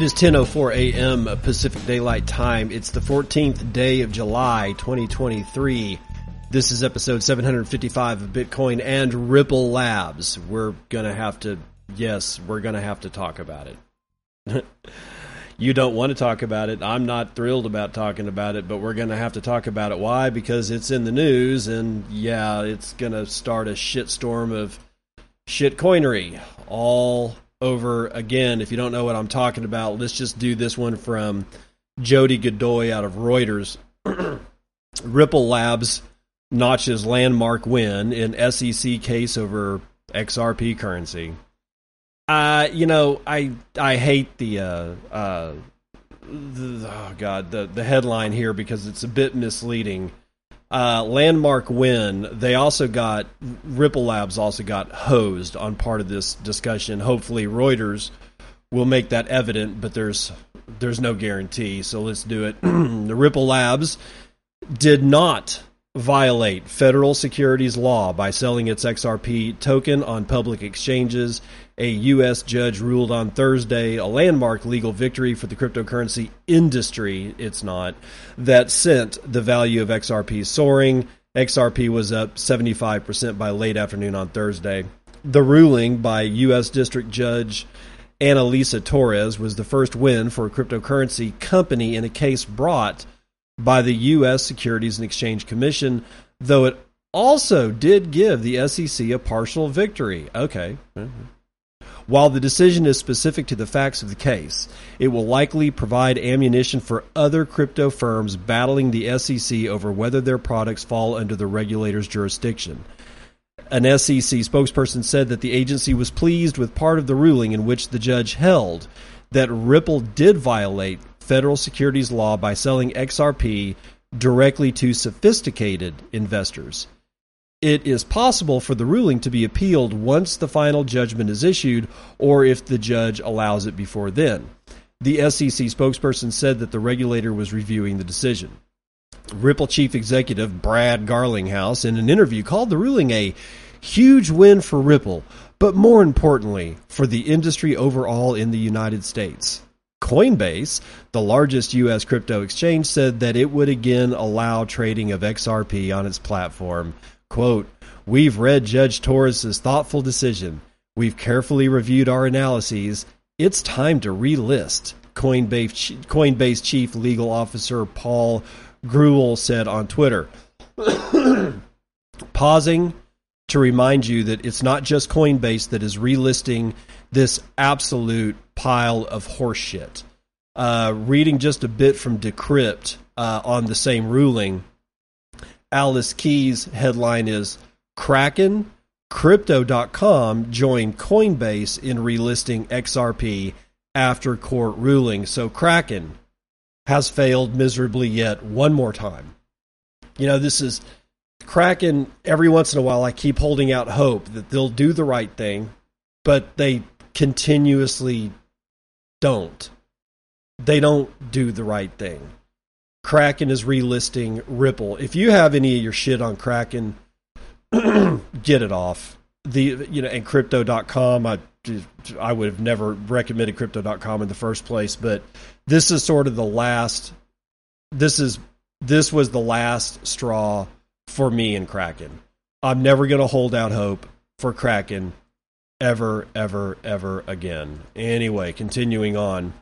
It is 10:04 a.m. Pacific Daylight Time. It's the 14th day of July 2023. This is episode 755 of Bitcoin and Ripple Labs. We're going to have to yes, we're going to have to talk about it. you don't want to talk about it. I'm not thrilled about talking about it, but we're going to have to talk about it. Why? Because it's in the news and yeah, it's going to start a shitstorm of shit coinery all over again. If you don't know what I'm talking about, let's just do this one from Jody Godoy out of Reuters. Ripple Labs notches landmark win in SEC case over XRP currency. Uh, you know, I I hate the uh, uh, the, oh god the the headline here because it's a bit misleading. Uh, landmark win. They also got Ripple Labs also got hosed on part of this discussion. Hopefully, Reuters will make that evident, but there's there's no guarantee. So let's do it. the Ripple Labs did not violate federal securities law by selling its XRP token on public exchanges. A U.S. judge ruled on Thursday a landmark legal victory for the cryptocurrency industry. It's not that sent the value of XRP soaring. XRP was up 75% by late afternoon on Thursday. The ruling by U.S. District Judge Analisa Torres was the first win for a cryptocurrency company in a case brought by the U.S. Securities and Exchange Commission, though it also did give the SEC a partial victory. Okay. Mm-hmm. While the decision is specific to the facts of the case, it will likely provide ammunition for other crypto firms battling the SEC over whether their products fall under the regulator's jurisdiction. An SEC spokesperson said that the agency was pleased with part of the ruling in which the judge held that Ripple did violate federal securities law by selling XRP directly to sophisticated investors. It is possible for the ruling to be appealed once the final judgment is issued or if the judge allows it before then. The SEC spokesperson said that the regulator was reviewing the decision. Ripple chief executive Brad Garlinghouse, in an interview, called the ruling a huge win for Ripple, but more importantly, for the industry overall in the United States. Coinbase, the largest U.S. crypto exchange, said that it would again allow trading of XRP on its platform. Quote, We've read Judge Torres' thoughtful decision. We've carefully reviewed our analyses. It's time to relist, Coinbase, Coinbase Chief Legal Officer Paul Grewal said on Twitter. Pausing to remind you that it's not just Coinbase that is relisting this absolute pile of horseshit. Uh, reading just a bit from Decrypt uh, on the same ruling, Alice Keys' headline is Kraken, Crypto.com joined Coinbase in relisting XRP after court ruling. So Kraken has failed miserably yet one more time. You know, this is Kraken. Every once in a while, I keep holding out hope that they'll do the right thing, but they continuously don't. They don't do the right thing. Kraken is relisting Ripple. If you have any of your shit on Kraken, get it off. The you know and crypto.com I I would have never recommended crypto.com in the first place, but this is sort of the last this is this was the last straw for me in Kraken. I'm never going to hold out hope for Kraken ever, ever, ever again. Anyway, continuing on.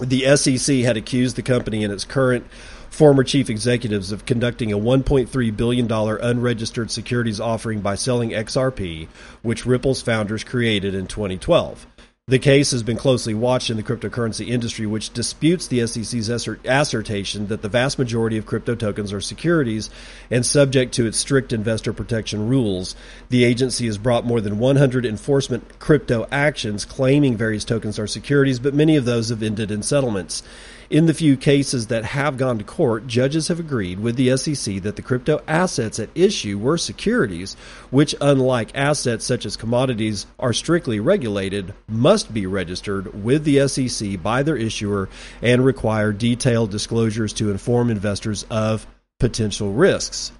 The SEC had accused the company and its current former chief executives of conducting a $1.3 billion unregistered securities offering by selling XRP, which Ripple's founders created in 2012. The case has been closely watched in the cryptocurrency industry, which disputes the SEC's assertion that the vast majority of crypto tokens are securities and subject to its strict investor protection rules. The agency has brought more than 100 enforcement crypto actions claiming various tokens are securities, but many of those have ended in settlements. In the few cases that have gone to court, judges have agreed with the SEC that the crypto assets at issue were securities, which, unlike assets such as commodities, are strictly regulated, must be registered with the SEC by their issuer, and require detailed disclosures to inform investors of potential risks.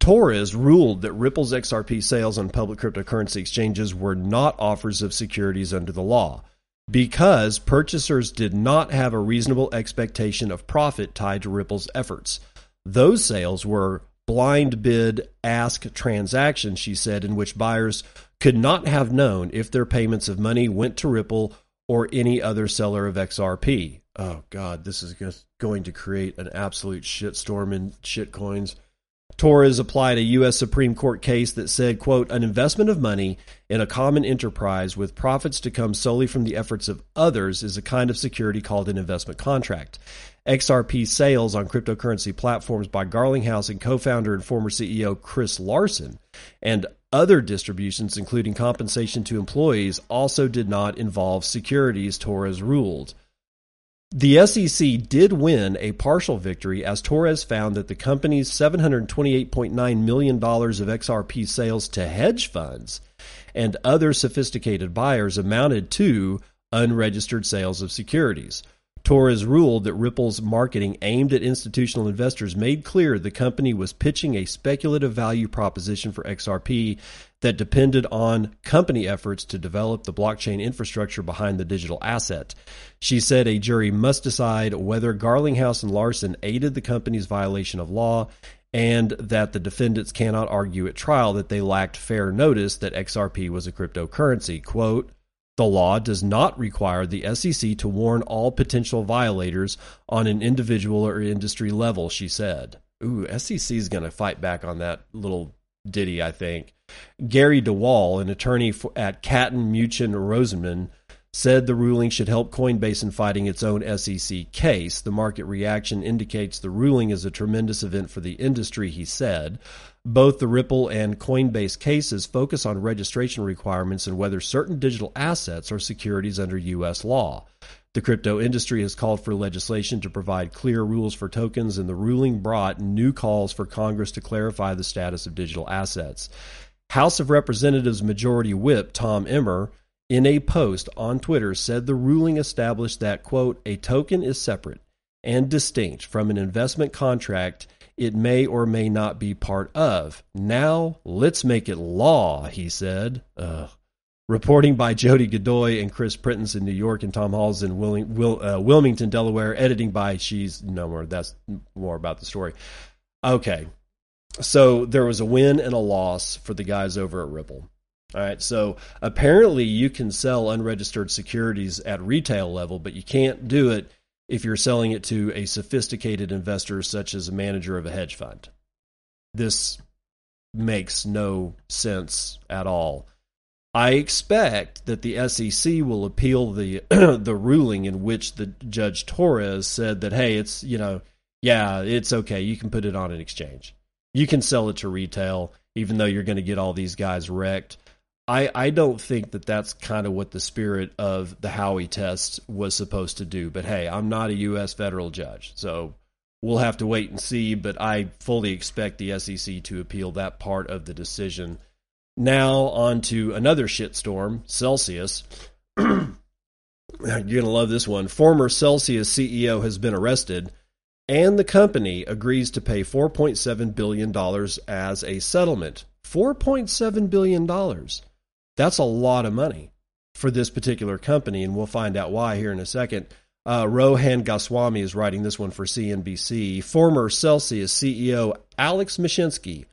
Torres ruled that Ripple's XRP sales on public cryptocurrency exchanges were not offers of securities under the law because purchasers did not have a reasonable expectation of profit tied to Ripple's efforts. Those sales were blind bid ask transactions, she said, in which buyers could not have known if their payments of money went to Ripple or any other seller of XRP. Oh, God, this is going to create an absolute shitstorm in shitcoins. Torres applied a U.S. Supreme Court case that said, quote, an investment of money in a common enterprise with profits to come solely from the efforts of others is a kind of security called an investment contract. XRP sales on cryptocurrency platforms by Garlinghouse and co-founder and former CEO Chris Larsen and other distributions, including compensation to employees, also did not involve securities, Torres ruled. The SEC did win a partial victory as Torres found that the company's $728.9 million of XRP sales to hedge funds and other sophisticated buyers amounted to unregistered sales of securities. Torres ruled that Ripple's marketing aimed at institutional investors made clear the company was pitching a speculative value proposition for XRP that depended on company efforts to develop the blockchain infrastructure behind the digital asset. She said a jury must decide whether Garlinghouse and Larsen aided the company's violation of law and that the defendants cannot argue at trial that they lacked fair notice that XRP was a cryptocurrency. Quote, the law does not require the SEC to warn all potential violators on an individual or industry level, she said. Ooh, SEC is going to fight back on that little ditty, I think. Gary DeWaal, an attorney at Katten Muchin Rosenman, said the ruling should help Coinbase in fighting its own SEC case. The market reaction indicates the ruling is a tremendous event for the industry, he said. Both the Ripple and Coinbase cases focus on registration requirements and whether certain digital assets are securities under U.S. law. The crypto industry has called for legislation to provide clear rules for tokens, and the ruling brought new calls for Congress to clarify the status of digital assets. House of Representatives Majority Whip Tom Emmer, in a post on Twitter, said the ruling established that, quote, a token is separate and distinct from an investment contract it may or may not be part of. Now, let's make it law, he said. Ugh. Reporting by Jody Godoy and Chris Prentice in New York and Tom Hals in Willing, Wil, uh, Wilmington, Delaware. Editing by She's No More. That's more about the story. Okay. So there was a win and a loss for the guys over at Ripple. All right. So apparently you can sell unregistered securities at retail level, but you can't do it if you're selling it to a sophisticated investor such as a manager of a hedge fund. This makes no sense at all. I expect that the SEC will appeal the the ruling in which the Judge Torres said that hey, it's you know, yeah, it's okay. You can put it on an exchange. You can sell it to retail, even though you're going to get all these guys wrecked. I, I don't think that that's kind of what the spirit of the Howey test was supposed to do. But hey, I'm not a U.S. federal judge, so we'll have to wait and see. But I fully expect the SEC to appeal that part of the decision. Now, on to another shitstorm Celsius. You're going to love this one. Former Celsius CEO has been arrested, and the company agrees to pay $4.7 billion as a settlement. $4.7 billion. That's a lot of money for this particular company, and we'll find out why here in a second. Uh, Rohan Goswami is writing this one for CNBC. Former Celsius CEO Alex Mashinsky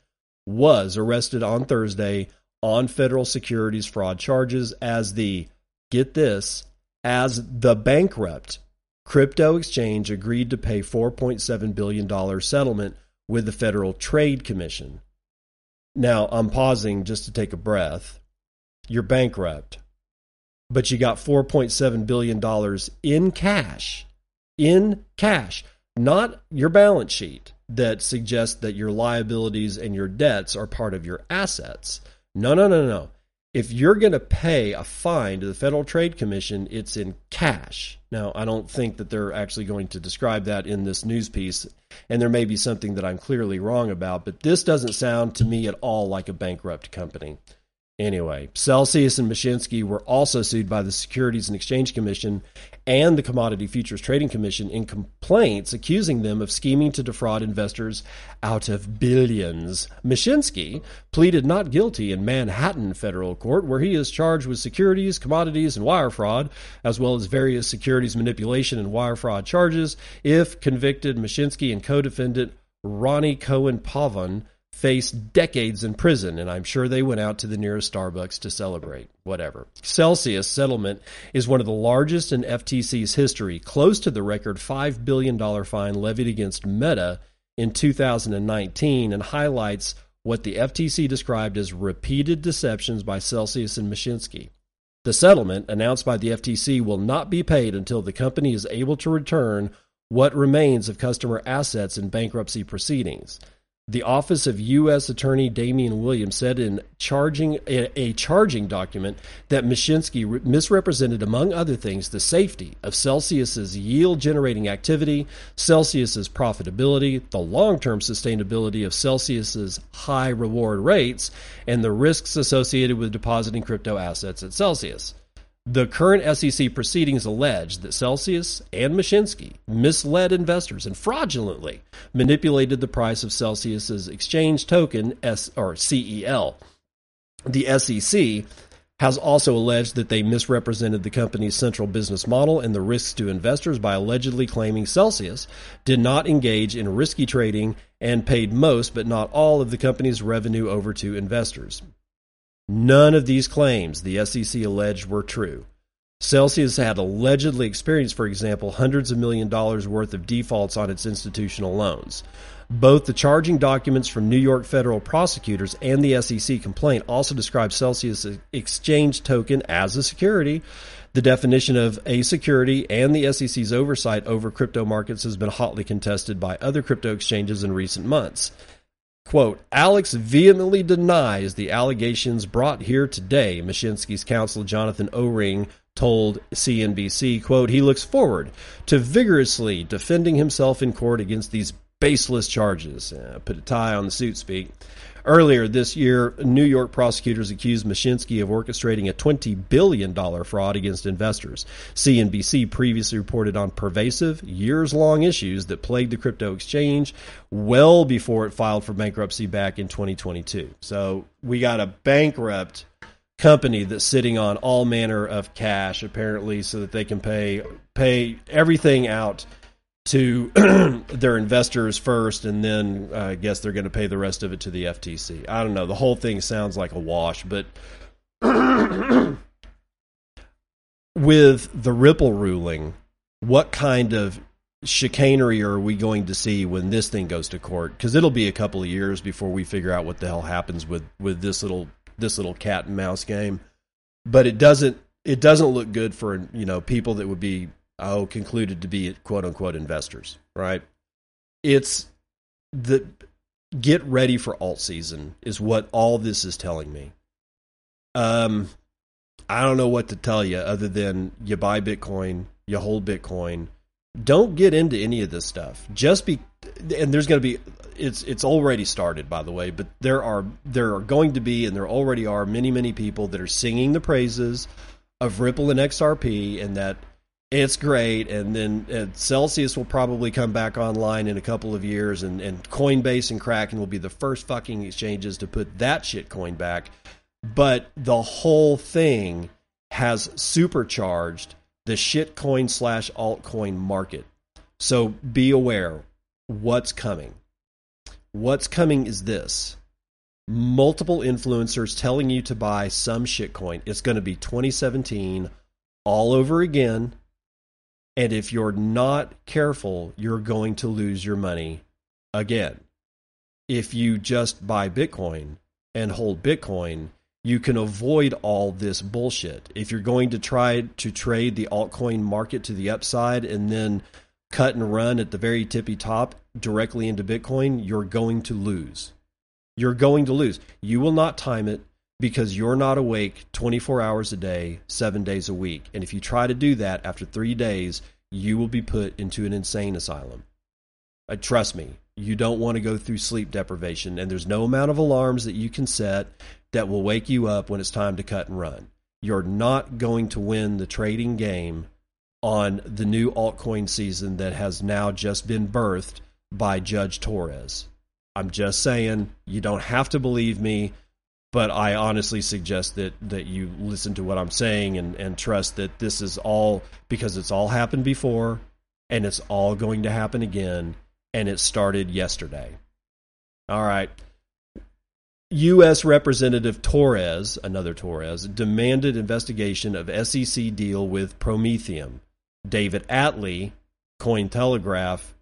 was arrested on Thursday on federal securities fraud charges as the, get this, as the bankrupt crypto exchange agreed to pay $4.7 billion settlement with the Federal Trade Commission. Now, I'm pausing just to take a breath you're bankrupt. but you got $4.7 billion in cash, in cash, not your balance sheet that suggests that your liabilities and your debts are part of your assets. No, no, no, no. If you're going to pay a fine to the Federal Trade Commission, it's in cash. Now, I don't think that they're actually going to describe that in this news piece, and there may be something that I'm clearly wrong about, but this doesn't sound to me at all like a bankrupt company. Anyway, Celsius and Mashinsky were also sued by the Securities and Exchange Commission and the Commodity Futures Trading Commission in complaints accusing them of scheming to defraud investors out of billions. Mashinsky pleaded not guilty in Manhattan federal court, where he is charged with securities, commodities, and wire fraud, as well as various securities manipulation and wire fraud charges. If convicted, Mashinsky and co defendant Roni Cohen-Pavon faced decades in prison, and I'm sure they went out to the nearest Starbucks to celebrate. Whatever. Celsius settlement is one of the largest in FTC's history, close to the record $5 billion fine levied against Meta in 2019, and highlights what the FTC described as repeated deceptions by Celsius and Mashinsky. The settlement, announced by the FTC, will not be paid until the company is able to return what remains of customer assets in bankruptcy proceedings. The Office of U.S. Attorney Damian Williams said in charging a, a charging document that Mashinsky re- misrepresented, among other things, the safety of Celsius's yield-generating activity, Celsius's profitability, the long-term sustainability of Celsius's high reward rates, and the risks associated with depositing crypto assets at Celsius. The current SEC proceedings allege that Celsius and Mashinsky misled investors and fraudulently manipulated the price of Celsius's exchange token S or CEL. The SEC has also alleged that they misrepresented the company's central business model and the risks to investors by allegedly claiming Celsius did not engage in risky trading and paid most but not all of the company's revenue over to investors. None of these claims, the SEC alleged, were true. Celsius had allegedly experienced, for example, hundreds of million dollars worth of defaults on its institutional loans. Both the charging documents from New York federal prosecutors and the SEC complaint also describe Celsius exchange token as a security. The definition of a security and the SEC's oversight over crypto markets has been hotly contested by other crypto exchanges in recent months. Quote, Alex vehemently denies the allegations brought here today, Mashinsky's counsel Jonathan O-Ring told CNBC, quote, he looks forward to vigorously defending himself in court against these baseless charges. Uh, put a tie on the suit speak. Earlier this year, New York prosecutors accused Mashinsky of orchestrating a $20 billion fraud against investors. CNBC previously reported on pervasive, years long issues that plagued the crypto exchange well before it filed for bankruptcy back in 2022. So we got a bankrupt company that's sitting on all manner of cash apparently so that they can pay pay everything out to their investors first, and then uh, I guess they're going to pay the rest of it to the FTC. I don't know. The whole thing sounds like a wash, but with the Ripple ruling, what kind of chicanery are we going to see when this thing goes to court? Because it'll be a couple of years before we figure out what the hell happens with with this little this little cat and mouse game. But it doesn't it doesn't look good for you know people that would be oh, concluded to be quote unquote investors, right? It's the get ready for alt season is what all this is telling me. Um, I don't know what to tell you other than you buy Bitcoin, you hold Bitcoin. Don't get into any of this stuff. Just be, and there's going to be, it's it's already started by the way, but there are there are going to be, and there already are many many people that are singing the praises of Ripple and XRP, and that it's great, and then uh, Celsius will probably come back online in a couple of years, and, and Coinbase and Kraken will be the first fucking exchanges to put that shit coin back. But the whole thing has supercharged the shitcoin slash altcoin market. So be aware what's coming. What's coming is this multiple influencers telling you to buy some shitcoin. It's going to be 2017 all over again and if you're not careful, you're going to lose your money again. If you just buy Bitcoin and hold Bitcoin, you can avoid all this bullshit. If you're going to try to trade the altcoin market to the upside and then cut and run at the very tippy top directly into Bitcoin, you're going to lose. You're going to lose. You will not time it because you're not awake 24 hours a day, seven days a week. And if you try to do that after three days, you will be put into an insane asylum. Uh, trust me, you don't want to go through sleep deprivation, and there's no amount of alarms that you can set that will wake you up when it's time to cut and run. You're not going to win the trading game on the new altcoin season that has now just been birthed by Judge Torres. I'm just saying, you don't have to believe me, but I honestly suggest that, that you listen to what I'm saying and, and trust that this is all because it's all happened before and it's all going to happen again, and it started yesterday. All right. U.S. Representative Torres, another Torres, demanded investigation of SEC deal with Prometheum. David Attlee, Cointelegraph,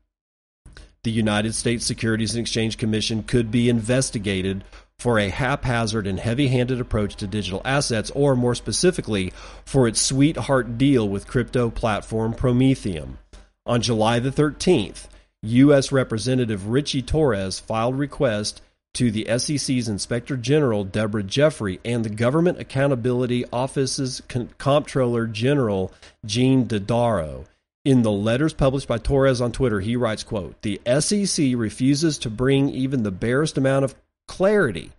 the United States Securities and Exchange Commission could be investigated for a haphazard and heavy handed approach to digital assets, or more specifically, for its sweetheart deal with crypto platform Prometheum. On July the 13th, U.S. Representative Richie Torres filed request to the SEC's Inspector General Deborah Jeffrey and the Government Accountability Office's Comptroller General Gene Dodaro. In the letters published by Torres on Twitter, he writes, quote, The SEC refuses to bring even the barest amount of clarity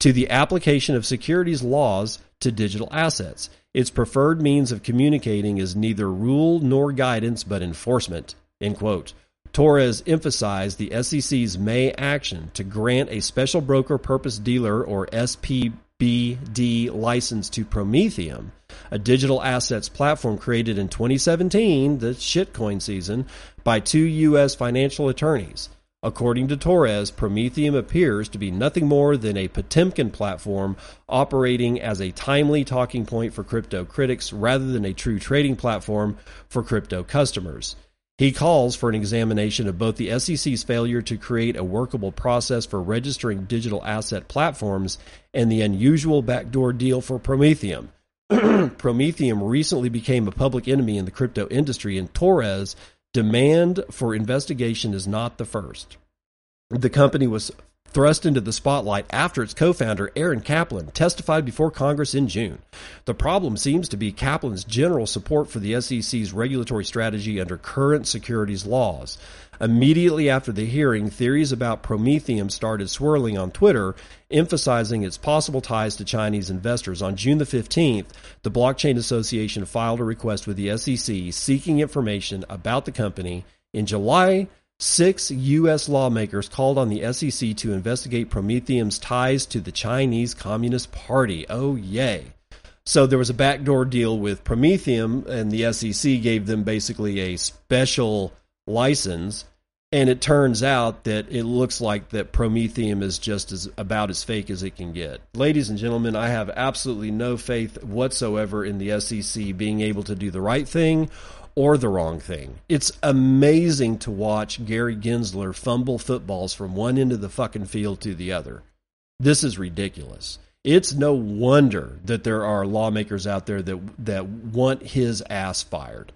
to the application of securities laws to digital assets. Its preferred means of communicating is neither rule nor guidance, but enforcement. End quote. Torres emphasized the SEC's May action to grant a special broker purpose dealer or SPBD license to Prometheum, a digital assets platform created in 2017, the shitcoin season, by two U.S. financial attorneys. According to Torres, Prometheum appears to be nothing more than a Potemkin platform operating as a timely talking point for crypto critics rather than a true trading platform for crypto customers. He calls for an examination of both the SEC's failure to create a workable process for registering digital asset platforms and the unusual backdoor deal for Prometheum. Prometheum recently became a public enemy in the crypto industry, and Torres' demand for investigation is not the first. The company was thrust into the spotlight after its co founder, Aaron Kaplan, testified before Congress in June. The problem seems to be Kaplan's general support for the SEC's regulatory strategy under current securities laws. Immediately after the hearing, theories about Prometheum started swirling on Twitter, emphasizing its possible ties to Chinese investors. On June the 15th, the Blockchain Association filed a request with the SEC seeking information about the company. In July, Six U.S. lawmakers called on the SEC to investigate Prometheum's ties to the Chinese Communist Party. Oh, yay. So there was a backdoor deal with Prometheum, and the SEC gave them basically a special license. And it turns out that it looks like that Prometheum is just as about as fake as it can get. Ladies and gentlemen, I have absolutely no faith whatsoever in the SEC being able to do the right thing or the wrong thing. It's amazing to watch Gary Gensler fumble footballs from one end of the fucking field to the other. This is ridiculous. It's no wonder that there are lawmakers out there that that want his ass fired.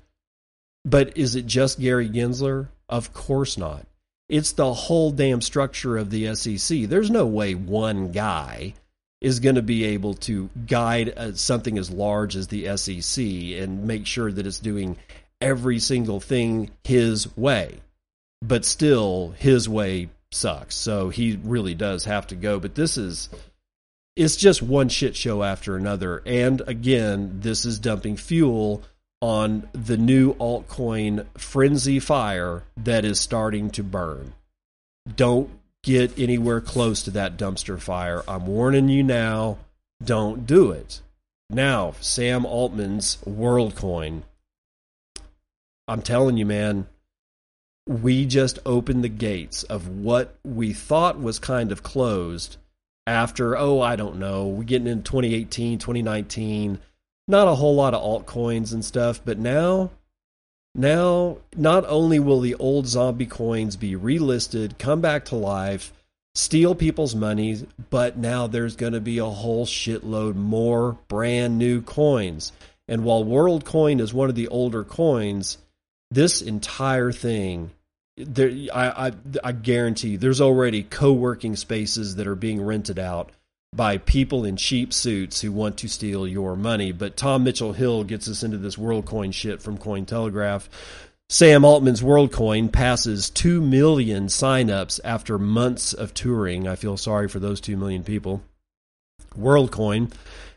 But is it just Gary Gensler? Of course not. It's the whole damn structure of the SEC. There's no way one guy is going to be able to guide uh, something as large as the SEC and make sure that it's doing every single thing his way. But still, his way sucks. So he really does have to go. But this is. It's just one shit show after another. And again, this is dumping fuel on the new altcoin frenzy fire that is starting to burn. Don't get anywhere close to that dumpster fire. I'm warning you now. Don't do it. Now, Sam Altman's WorldCoin I'm telling you, man, we just opened the gates of what we thought was kind of closed after, oh, I don't know, we're getting in 2018, 2019, not a whole lot of altcoins and stuff, but now, now, not only will the old zombie coins be relisted, come back to life, steal people's money, but now there's going to be a whole shitload more brand new coins. And while WorldCoin is one of the older coins, this entire thing there I, I I guarantee there's already co-working spaces that are being rented out by people in cheap suits who want to steal your money. But Tom Mitchelhill gets us into this WorldCoin shit from Cointelegraph. Sam Altman's WorldCoin passes 2 million signups after months of touring. I feel sorry for those 2 million people. WorldCoin,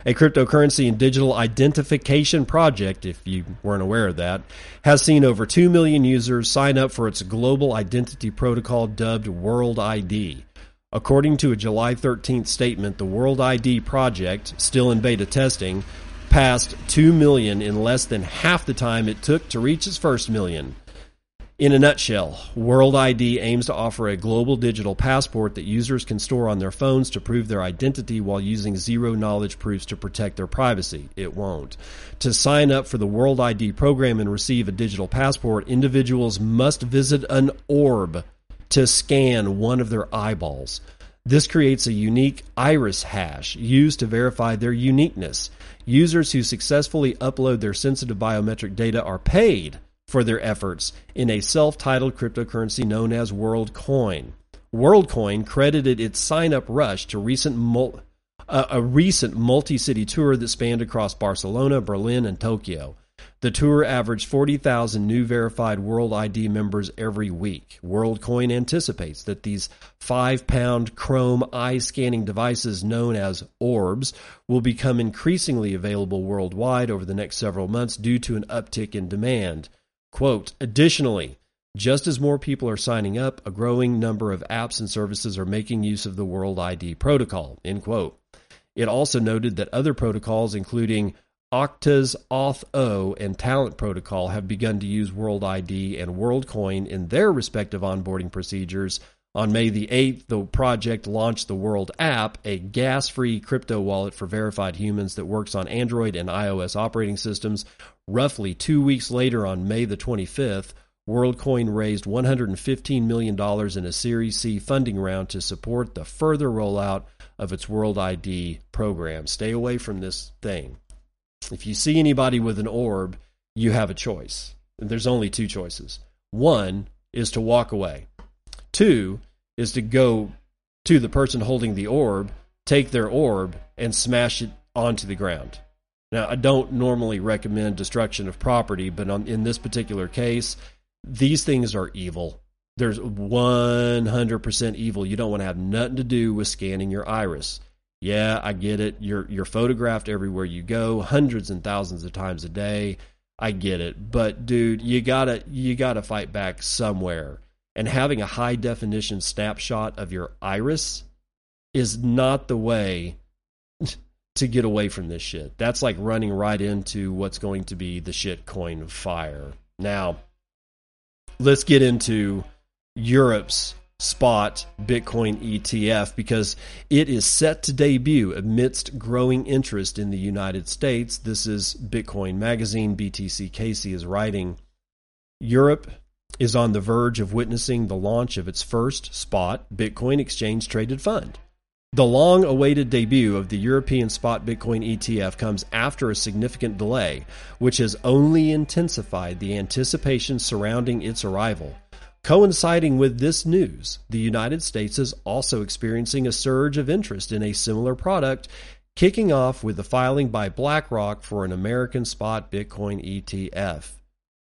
a cryptocurrency and digital identification project, if you weren't aware of that, has seen over 2 million users sign up for its global identity protocol dubbed World ID. According to a July 13th statement, the World ID project, still in beta testing, passed 2 million in less than half the time it took to reach its first million. In a nutshell, World ID aims to offer a global digital passport that users can store on their phones to prove their identity while using zero knowledge proofs to protect their privacy. It won't. To sign up for the World ID program and receive a digital passport, individuals must visit an orb to scan one of their eyeballs. This creates a unique iris hash used to verify their uniqueness. Users who successfully upload their sensitive biometric data are paid for their efforts in a self-titled cryptocurrency known as WorldCoin. WorldCoin credited its sign-up rush to recent mul- uh, a recent multi-city tour that spanned across Barcelona, Berlin, and Tokyo. The tour averaged 40,000 new verified World ID members every week. WorldCoin anticipates that these five pound chrome eye scanning devices known as orbs will become increasingly available worldwide over the next several months due to an uptick in demand. Quote, additionally, just as more people are signing up, a growing number of apps and services are making use of the World ID protocol. End quote. It also noted that other protocols, including Okta's Auth0 and Talent Protocol have begun to use World ID and WorldCoin in their respective onboarding procedures. On May the 8th, the project launched the World app, a gas free crypto wallet for verified humans that works on Android and iOS operating systems. Roughly two weeks later, on May the 25th, WorldCoin raised $115 million in a Series C funding round to support the further rollout of its World ID program. Stay away from this thing. If you see anybody with an orb, you have a choice. There's only two choices. One is to walk away. Two is to go to the person holding the orb, take their orb, and smash it onto the ground. Now, I don't normally recommend destruction of property, but in this particular case, these things are evil. There's 100% evil. You don't want to have nothing to do with scanning your iris. Yeah, I get it. You're you're photographed everywhere you go, hundreds and thousands of times a day. I get it. But dude, you got to you got to fight back somewhere. And having a high definition snapshot of your iris is not the way to get away from this shit. That's like running right into what's going to be the shit coin fire. Now, let's get into Europe's spot Bitcoin ETF because it is set to debut amidst growing interest in the United States. This is Bitcoin Magazine. BTC Casey is writing. Europe is on the verge of witnessing the launch of its first spot Bitcoin exchange traded fund. The long awaited debut of the European spot Bitcoin ETF comes after a significant delay, which has only intensified the anticipation surrounding its arrival. Coinciding with this news, the United States is also experiencing a surge of interest in a similar product, kicking off with the filing by BlackRock for an American spot Bitcoin ETF.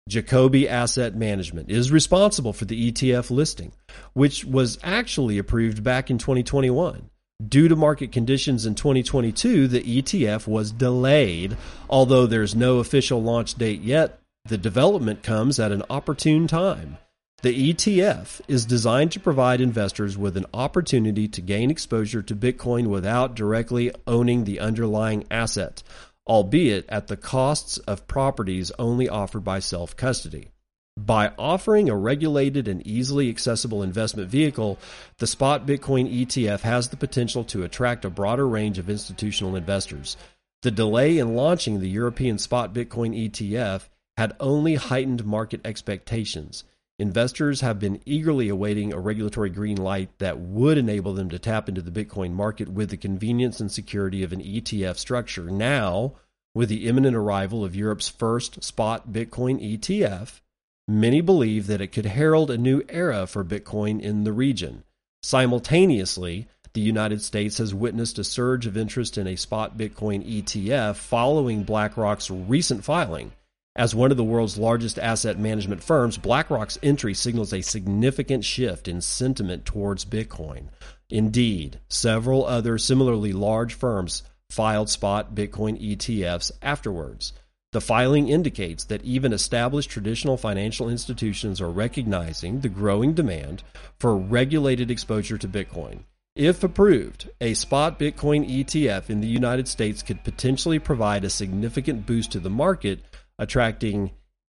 Jacobi Asset Management is responsible for the ETF listing, which was actually approved back in 2021. Due to market conditions in 2022, the ETF was delayed. Although there's no official launch date yet, the development comes at an opportune time. The ETF is designed to provide investors with an opportunity to gain exposure to Bitcoin without directly owning the underlying asset, albeit at the costs of properties only offered by self custody. By offering a regulated and easily accessible investment vehicle, the Spot Bitcoin ETF has the potential to attract a broader range of institutional investors. The delay in launching the European Spot Bitcoin ETF had only heightened market expectations. Investors have been eagerly awaiting a regulatory green light that would enable them to tap into the Bitcoin market with the convenience and security of an ETF structure. Now, with the imminent arrival of Europe's first spot Bitcoin ETF, many believe that it could herald a new era for Bitcoin in the region. Simultaneously, the United States has witnessed a surge of interest in a spot Bitcoin ETF following BlackRock's recent filing. As one of the world's largest asset management firms, BlackRock's entry signals a significant shift in sentiment towards Bitcoin. Indeed, several other similarly large firms filed spot Bitcoin ETFs afterwards. The filing indicates that even established traditional financial institutions are recognizing the growing demand for regulated exposure to Bitcoin. If approved, a spot Bitcoin ETF in the United States could potentially provide a significant boost to the market attracting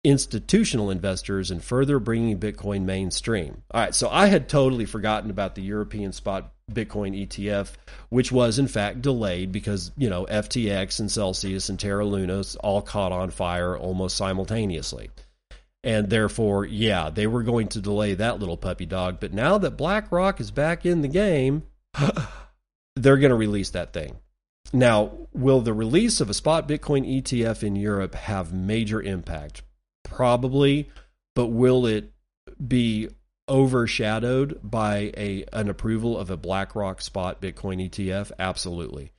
institutional investors and further bringing Bitcoin mainstream. All right, so I had totally forgotten about the European spot Bitcoin ETF, which was in fact delayed because, you know, FTX and Celsius and Terra Luna all caught on fire almost simultaneously. And therefore, yeah, they were going to delay that little puppy dog. But now that BlackRock is back in the game, they're going to release that thing. Now, will the release of a spot Bitcoin ETF in Europe have major impact? Probably, but will it be overshadowed by a an approval of a BlackRock spot Bitcoin ETF? Absolutely.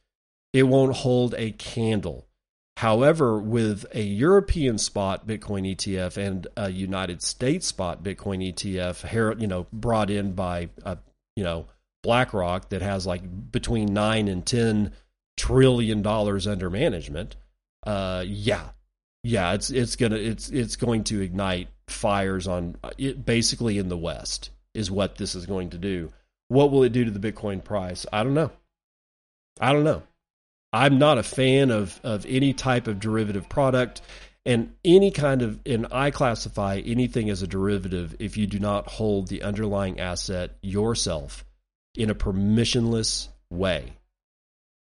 It won't hold a candle. However, with a European spot Bitcoin ETF and a United States spot Bitcoin ETF, you know, brought in by a, you know BlackRock that has like between nine and ten trillion dollars under management, uh, yeah, yeah, it's it's gonna it's it's going to ignite fires on it basically in the West is what this is going to do. What will it do to the Bitcoin price? I don't know. I don't know. I'm not a fan of of any type of derivative product and any kind of and I classify anything as a derivative if you do not hold the underlying asset yourself in a permissionless way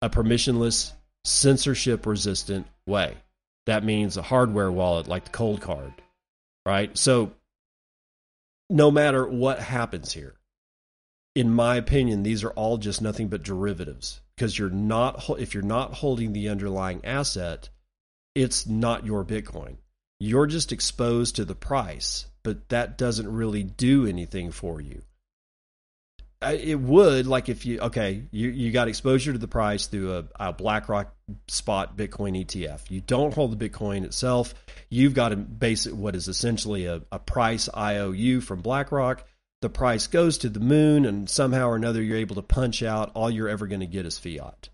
a permissionless, censorship resistant way. That means a hardware wallet like the Coldcard, right? So, no matter what happens here, in my opinion, these are all just nothing but derivatives because you're not if you're not holding the underlying asset, it's not your Bitcoin. You're just exposed to the price, but that doesn't really do anything for you it would like if you okay you you got exposure to the price through a, a BlackRock spot Bitcoin ETF. You don't hold the Bitcoin itself. You've got a basic what is essentially a, a price IOU from BlackRock. The price goes to the moon, and somehow or another you're able to punch out. All you're ever going to get is fiat.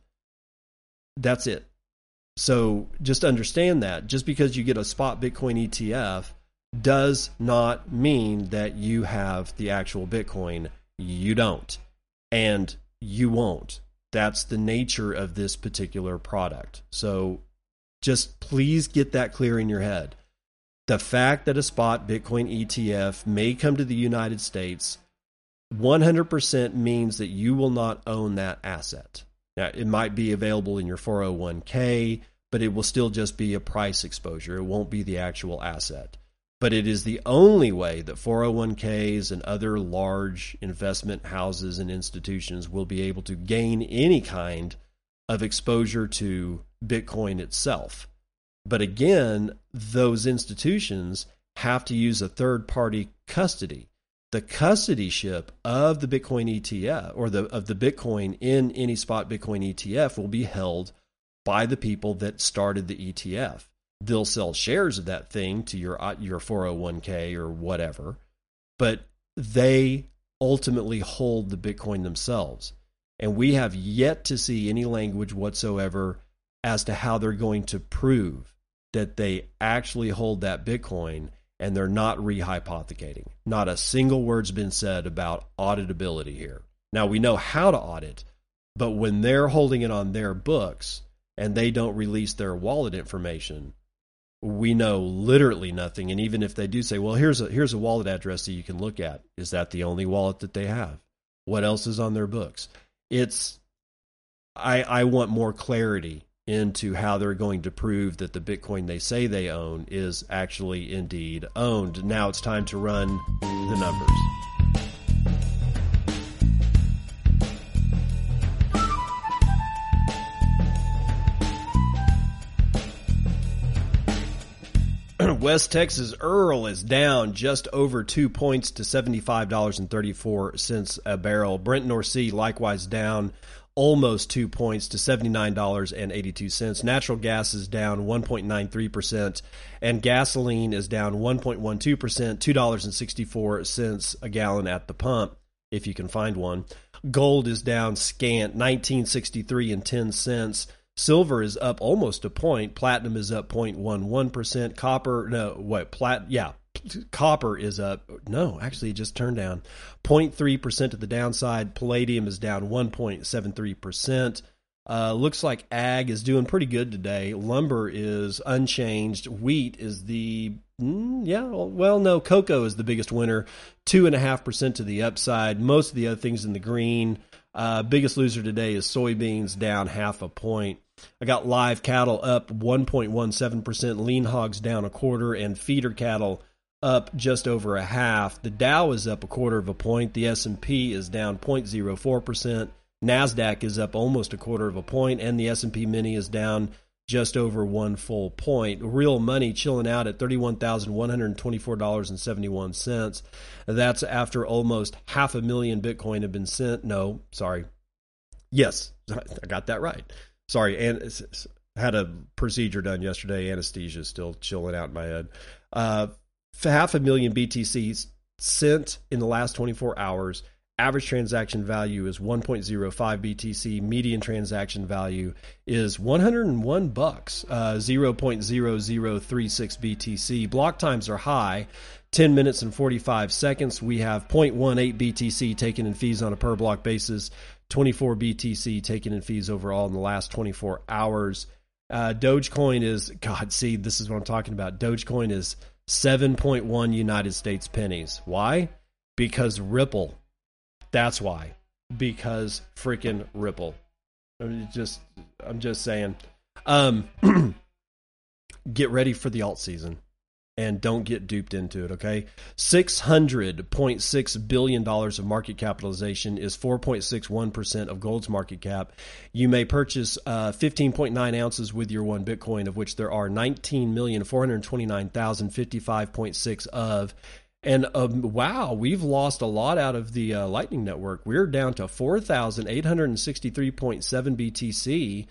That's it. So just understand that just because you get a spot Bitcoin ETF does not mean that you have the actual Bitcoin you don't. And you won't. That's the nature of this particular product. So just please get that clear in your head. The fact that a spot Bitcoin ETF may come to the United States 100% means that you will not own that asset. Now, it might be available in your 401k, but it will still just be a price exposure. It won't be the actual asset but it is the only way that 401ks and other large investment houses and institutions will be able to gain any kind of exposure to Bitcoin itself. But again, those institutions have to use a third party custody. The custodyship of the Bitcoin ETF or the of the Bitcoin in any spot Bitcoin ETF will be held by the people that started the ETF they'll sell shares of that thing to your uh, your 401k or whatever, but they ultimately hold the Bitcoin themselves. And we have yet to see any language whatsoever as to how they're going to prove that they actually hold that Bitcoin and they're not rehypothecating. Not a single word's been said about auditability here. Now we know how to audit, but when they're holding it on their books and they don't release their wallet information, we know literally nothing. And even if they do say, well, here's a here's a wallet address that you can look at, is that the only wallet that they have? What else is on their books? It's I I want more clarity into how they're going to prove that the Bitcoin they say they own is actually indeed owned. Now it's time to run the numbers. West Texas Earl is down just over two points to $75.34 a barrel. Brent North Sea likewise down almost two points to $79.82. Natural gas is down 1.93%, and gasoline is down 1.12%, $2.64 a gallon at the pump, if you can find one. Gold is down scant 1963 and 10 cents. Silver is up almost a point. Platinum is up 0.11%. Copper, no, what, plat, yeah, copper is up. No, actually, it just turned down 0.3% to the downside. Palladium is down 1.73%. Uh, looks like ag is doing pretty good today. Lumber is unchanged. Wheat is the mm, yeah. Well, no, cocoa is the biggest winner, two and a half percent to the upside. Most of the other things in the green. Uh, biggest loser today is soybeans down half a point. I got live cattle up 1.17%, lean hogs down a quarter, and feeder cattle up just over a half. The Dow is up a quarter of a point. The S&P is down 0.04%. Nasdaq is up almost a quarter of a point, and the S&P Mini is down just over one full point. Real money chilling out at $31,124.71. That's after almost half a million Bitcoin have been sent. No, sorry. Yes, I got that right. Sorry, and had a procedure done yesterday. Anesthesia is still chilling out in my head. Uh, half a million BTCs sent in the last 24 hours. Average transaction value is 1.05 BTC. Median transaction value is 101 bucks, uh, 0.0036 BTC. Block times are high, 10 minutes and 45 seconds. We have 0.18 BTC taken in fees on a per block basis, 24 BTC taken in fees overall in the last 24 hours. Uh, Dogecoin is, God, see, this is what I'm talking about. Dogecoin is 7.1 United States pennies. Why? Because Ripple. That's why. Because freaking Ripple. I'm just I'm just saying. Um get ready for the alt season and don't get duped into it, okay? $600.6 billion of market capitalization is 4.61% of gold's market cap. You may purchase uh, 15.9 ounces with your one Bitcoin, of which there are 19,429,055.6 of. And um, wow, we've lost a lot out of the uh, Lightning Network. We're down to 4,863.7 BTC.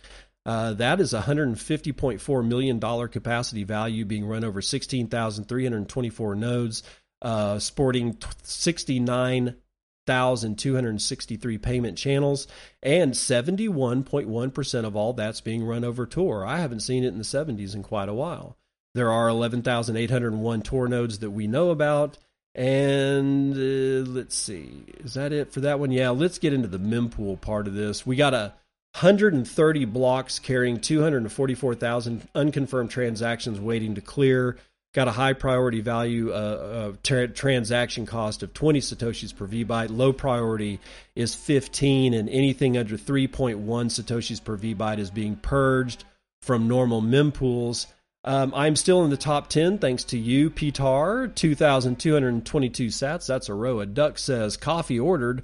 Uh, that is a $150.4 million capacity value being run over 16,324 nodes, uh, sporting 69,263 payment channels, and 71.1% of all that's being run over Tor. I haven't seen it in the 70s in quite a while. There are 11,801 Tor nodes that we know about. And uh, let's see, is that it for that one? Yeah, let's get into the mempool part of this. We got a 130 blocks carrying 244,000 unconfirmed transactions waiting to clear. Got a high priority value uh, tra- transaction cost of 20 satoshis per vbyte. Low priority is 15, and anything under 3.1 satoshis per vbyte is being purged from normal mempools. Um, I'm still in the top 10 thanks to you, Pitar. 2,222 sats. That's a row. A duck says coffee ordered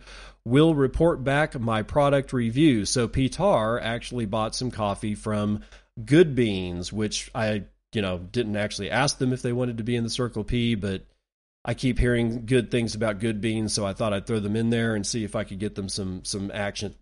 will report back my product review. So Pitar actually bought some coffee from Good Beans, which I, you know, didn't actually ask them if they wanted to be in the Circle P, but I keep hearing good things about Good Beans, so I thought I'd throw them in there and see if I could get them some some action.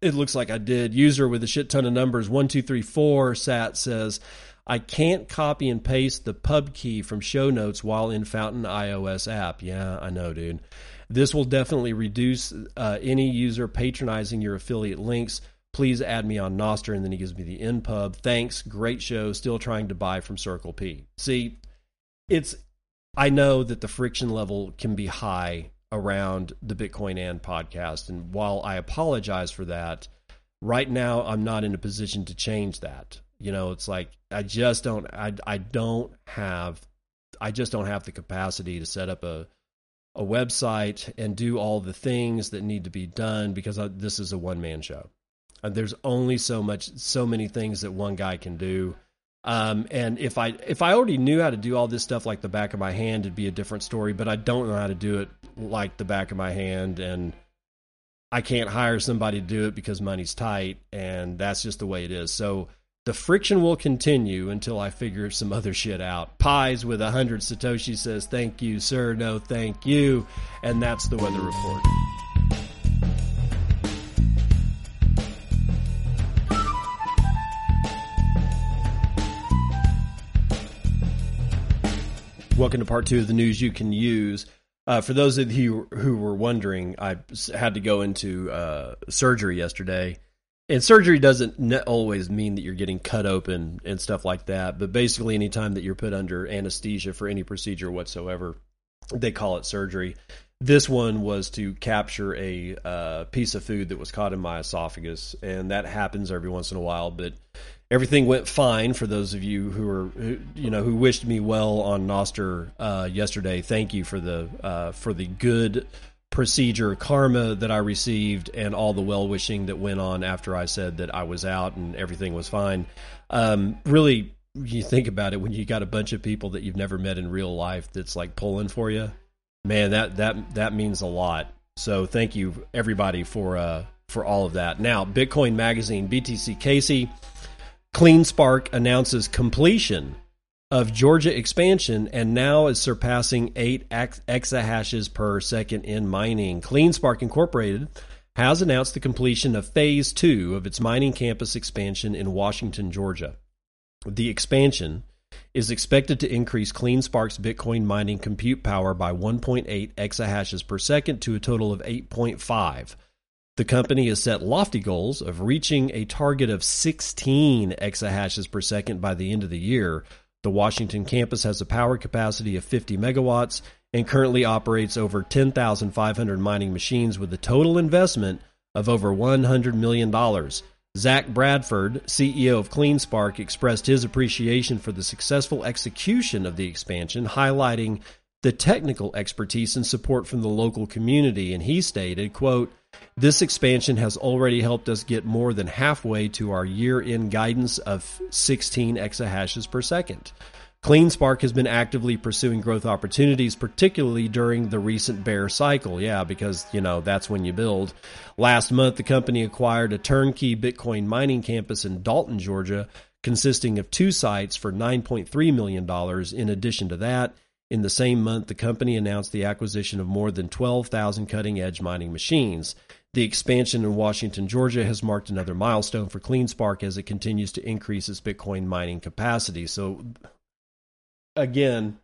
It looks like I did. User with a shit ton of numbers, one two three four sat says I can't copy and paste the pub key from show notes while in Fountain iOS app. Yeah, I know, dude. This will definitely reduce uh, any user patronizing your affiliate links. Please add me on Nostr, and then he gives me the npub. Thanks, great show. Still trying to buy from Circle P. See, it's I know that the friction level can be high around the Bitcoin and podcast, and while I apologize for that, right now I'm not in a position to change that. You know, it's like I just don't I I don't have I just don't have the capacity to set up a a website and do all the things that need to be done because I, this is a one man show. Uh, there's only so much, so many things that one guy can do. Um, and if I if I already knew how to do all this stuff like the back of my hand, it'd be a different story. But I don't know how to do it like the back of my hand, and I can't hire somebody to do it because money's tight, and that's just the way it is. So the friction will continue until I figure some other shit out. Pies with a hundred Satoshi says, "Thank you, sir. No, thank you," and that's the weather report. Welcome to part two of the news you can use. Uh, for those of you who were wondering, I had to go into uh, surgery yesterday. And surgery doesn't always mean that you're getting cut open and stuff like that. But basically, anytime that you're put under anesthesia for any procedure whatsoever, they call it surgery. This one was to capture a uh, piece of food that was caught in my esophagus, and that happens every once in a while. But everything went fine for those of you who are who, you know who wished me well on Nostr uh, yesterday. Thank you for the uh, for the good procedure karma that I received and all the well wishing that went on after I said that I was out and everything was fine. Um, really, you think about it when you got a bunch of people that you've never met in real life that's like pulling for you, man. That that that means a lot. So thank you everybody for uh, for all of that. Now, Bitcoin Magazine, BTC Casey CleanSpark announces completion of Georgia expansion and now is surpassing 8 exahashes per second in mining. CleanSpark Incorporated has announced the completion of phase 2 of its mining campus expansion in Washington, Georgia. The expansion is expected to increase CleanSpark's Bitcoin mining compute power by 1.8 exahashes per second to a total of 8.5 the company has set lofty goals of reaching a target of 16 exahashes per second by the end of the year. The Washington campus has a power capacity of 50 megawatts and currently operates over 10,500 mining machines with a total investment of over $100 million. Zach Bradford, CEO of CleanSpark, expressed his appreciation for the successful execution of the expansion, highlighting the technical expertise and support from the local community. And he stated, quote, this expansion has already helped us get more than halfway to our year end guidance of 16 exahashes per second. CleanSpark has been actively pursuing growth opportunities, particularly during the recent bear cycle. Yeah, because, you know, that's when you build. Last month, the company acquired a turnkey Bitcoin mining campus in Dalton, Georgia, consisting of two sites for $9.3 million. In addition to that, in the same month, the company announced the acquisition of more than 12,000 cutting edge mining machines. The expansion in Washington, Georgia has marked another milestone for CleanSpark as it continues to increase its Bitcoin mining capacity. So, again,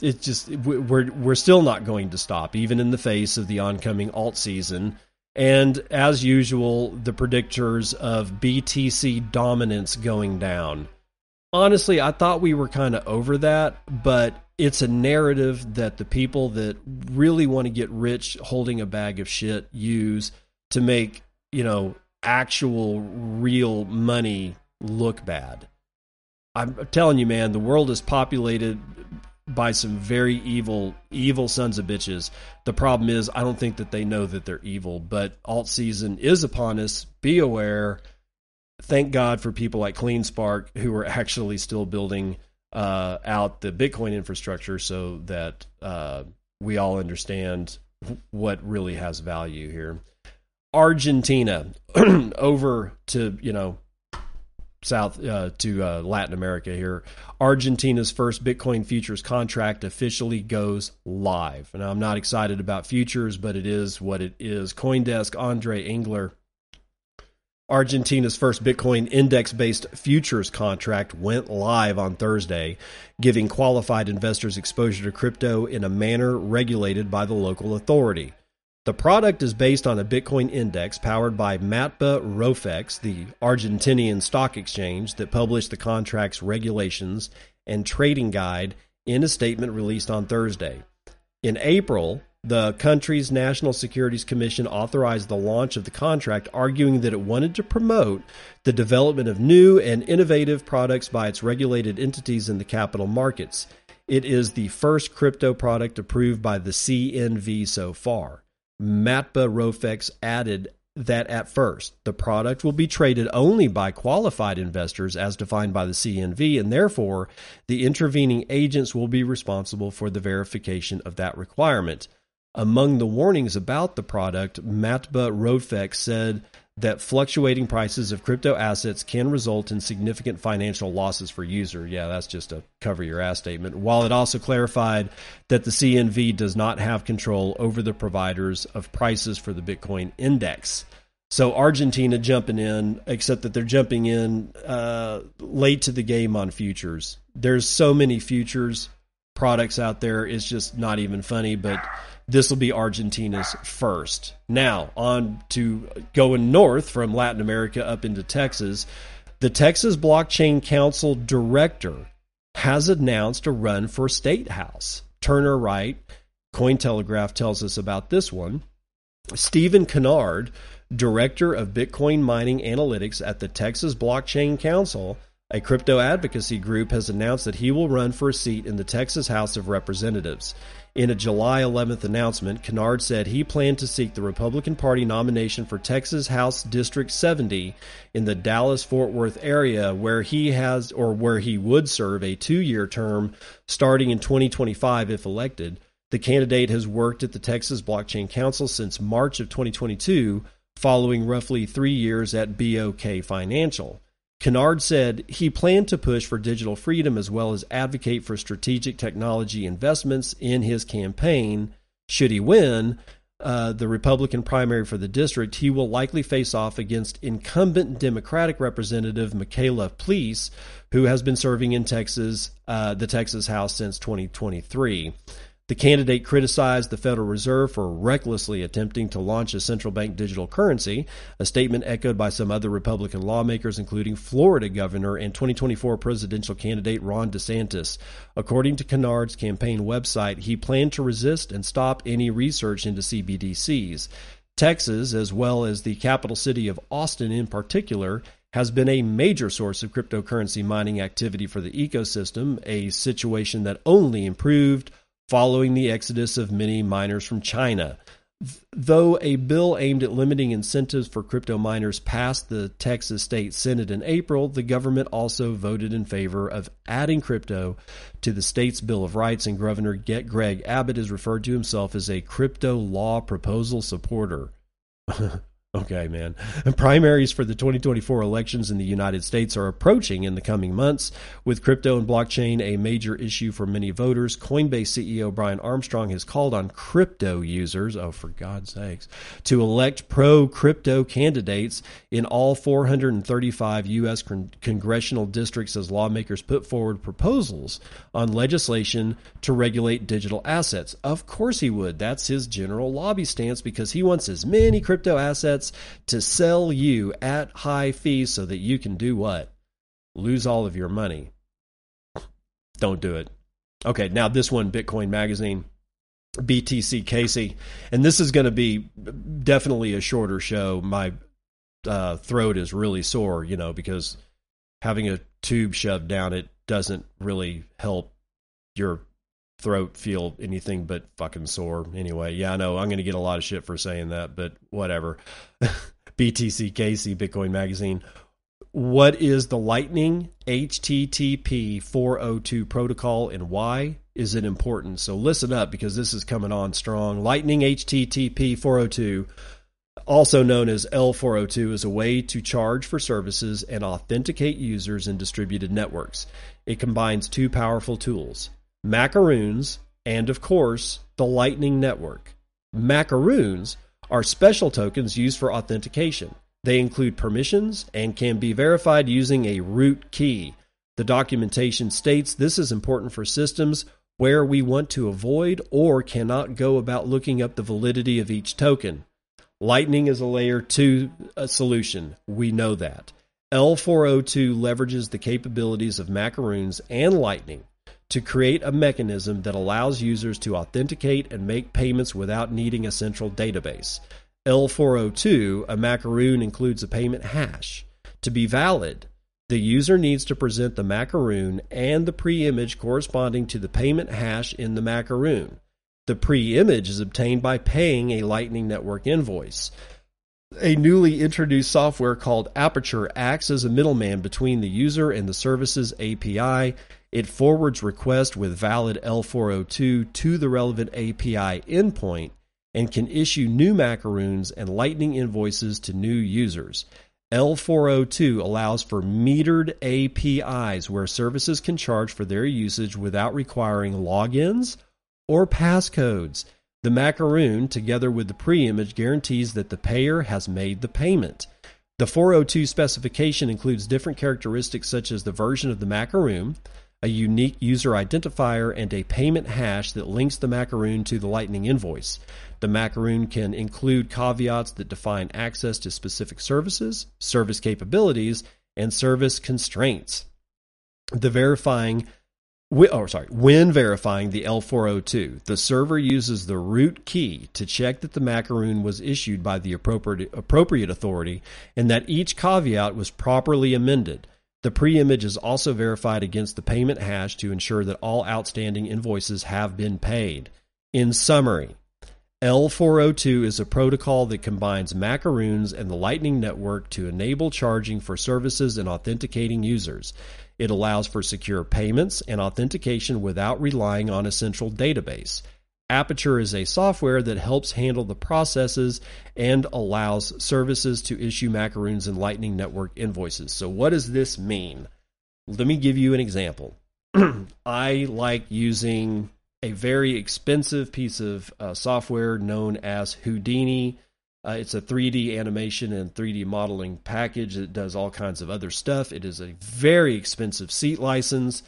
it's just we're we're still not going to stop, even in the face of the oncoming alt season. And as usual, the predictors of BTC dominance going down. Honestly, I thought we were kind of over that, but it's a narrative that the people that really want to get rich holding a bag of shit use to make, you know, actual real money look bad. I'm telling you, man, the world is populated by some very evil, evil sons of bitches. The problem is, I don't think that they know that they're evil, but alt season is upon us. Be aware. Thank God for people like Clean Spark who are actually still building uh, out the Bitcoin infrastructure so that uh, we all understand what really has value here. Argentina over to you know south uh, to uh, Latin America here. Argentina's first Bitcoin futures contract officially goes live, and I'm not excited about futures, but it is what it is. CoinDesk Andre Engler Argentina's first Bitcoin index based futures contract went live on Thursday, giving qualified investors exposure to crypto in a manner regulated by the local authority. The product is based on a Bitcoin index powered by Matba Rofex, the Argentinian stock exchange that published the contract's regulations and trading guide in a statement released on Thursday. In April, the country's National Securities Commission authorized the launch of the contract, arguing that it wanted to promote the development of new and innovative products by its regulated entities in the capital markets. It is the first crypto product approved by the CNV so far. Matba Rofex added that at first the product will be traded only by qualified investors as defined by the CNV, and therefore the intervening agents will be responsible for the verification of that requirement. Among the warnings about the product, Matba Rofex said that fluctuating prices of crypto assets can result in significant financial losses for user. Yeah, that's just a cover your ass statement. While it also clarified that the CNV does not have control over the providers of prices for the Bitcoin index. So Argentina jumping in, except that they're jumping in uh, late to the game on futures. There's so many futures products out there. It's just not even funny, but this will be Argentina's first. Now, on to going north from Latin America up into Texas. The Texas Blockchain Council director has announced a run for state house. Turner Wright, Cointelegraph tells us about this one. Stephen Kennard, director of Bitcoin mining analytics at the Texas Blockchain Council, a crypto advocacy group, has announced that he will run for a seat in the Texas House of Representatives. In a July 11th announcement, Kennard said he planned to seek the Republican Party nomination for Texas House District 70 in the Dallas Fort Worth area, where he has or where he would serve a two year term starting in 2025 if elected. The candidate has worked at the Texas Blockchain Council since March of 2022, following roughly three years at BOK Financial. Kennard said he planned to push for digital freedom as well as advocate for strategic technology investments in his campaign. Should he win uh, the Republican primary for the district, he will likely face off against incumbent Democratic Representative Mihaela Plesa, who has been serving in Texas, uh, the Texas House since 2023. The candidate criticized the Federal Reserve for recklessly attempting to launch a central bank digital currency, a statement echoed by some other Republican lawmakers, including Florida Governor and 2024 presidential candidate Ron DeSantis. According to Kennard's campaign website, he planned to resist and stop any research into CBDCs. Texas, as well as the capital city of Austin in particular, has been a major source of cryptocurrency mining activity for the ecosystem, a situation that only improved following the exodus of many miners from China. Though a bill aimed at limiting incentives for crypto miners passed the Texas State Senate in April, the government also voted in favor of adding crypto to the state's Bill of Rights, and Governor Greg Abbott has referred to himself as a crypto law proposal supporter. Okay, man. Primaries for the 2024 elections in the United States are approaching in the coming months. With crypto and blockchain a major issue for many voters, Coinbase CEO Brian Armstrong has called on crypto users, oh, for God's sakes, to elect pro crypto candidates in all 435 U.S. con- congressional districts as lawmakers put forward proposals on legislation to regulate digital assets. Of course, he would. That's his general lobby stance because he wants as many crypto assets assets to sell you at high fees so that you can do what? Lose all of your money. Don't do it. Okay, now this one, Bitcoin Magazine, BTC Casey, and this is going to be definitely a shorter show. My uh, throat is really sore, you know, because having a tube shoved down it doesn't really help your throat feel anything but fucking sore. Anyway, yeah, I know I'm going to get a lot of shit for saying that, but whatever. BTC Casey, Bitcoin Magazine. What is the Lightning HTTP 402 protocol and why is it important? So listen up because this is coming on strong. Lightning HTTP 402 also known as L402, is a way to charge for services and authenticate users in distributed networks. It combines two powerful tools macaroons, and of course, the Lightning Network. Macaroons are special tokens used for authentication. They include permissions and can be verified using a root key. The documentation states this is important for systems where we want to avoid or cannot go about looking up the validity of each token. Lightning is a layer 2 uh, solution. We know that. L402 leverages the capabilities of macaroons and Lightning to create a mechanism that allows users to authenticate and make payments without needing a central database. L402, a macaroon, includes a payment hash. To be valid, the user needs to present the macaroon and the pre-image corresponding to the payment hash in the macaroon. The pre-image is obtained by paying a Lightning Network invoice. a newly introduced software called Aperture acts as a middleman between the user and the service's API. It forwards requests with valid L402 to the relevant API endpoint and can issue new macaroons and lightning invoices to new users. L402 allows for metered APIs where services can charge for their usage without requiring logins or passcodes. The macaroon, together with the preimage, guarantees that the payer has made the payment. The 402 specification includes different characteristics such as the version of the macaroon, a unique user identifier, and a payment hash that links the macaroon to the Lightning invoice. The macaroon can include caveats that define access to specific services, service capabilities, and service constraints. The verifying Oh, sorry. When verifying the L402, the server uses the root key to check that the macaroon was issued by the appropriate, appropriate authority and that each caveat was properly amended. The preimage is also verified against the payment hash to ensure that all outstanding invoices have been paid. In summary, L402 is a protocol that combines macaroons and the Lightning Network to enable charging for services and authenticating users. It allows for secure payments and authentication without relying on a central database. Aperture is a software that helps handle the processes and allows services to issue macaroons and Lightning Network invoices. So, what does this mean? Let me give you an example. I like using a very expensive piece of uh, software known as Houdini. Uh, it's a 3D animation and 3D modeling package. that does all kinds of other stuff. It is a very expensive seat license,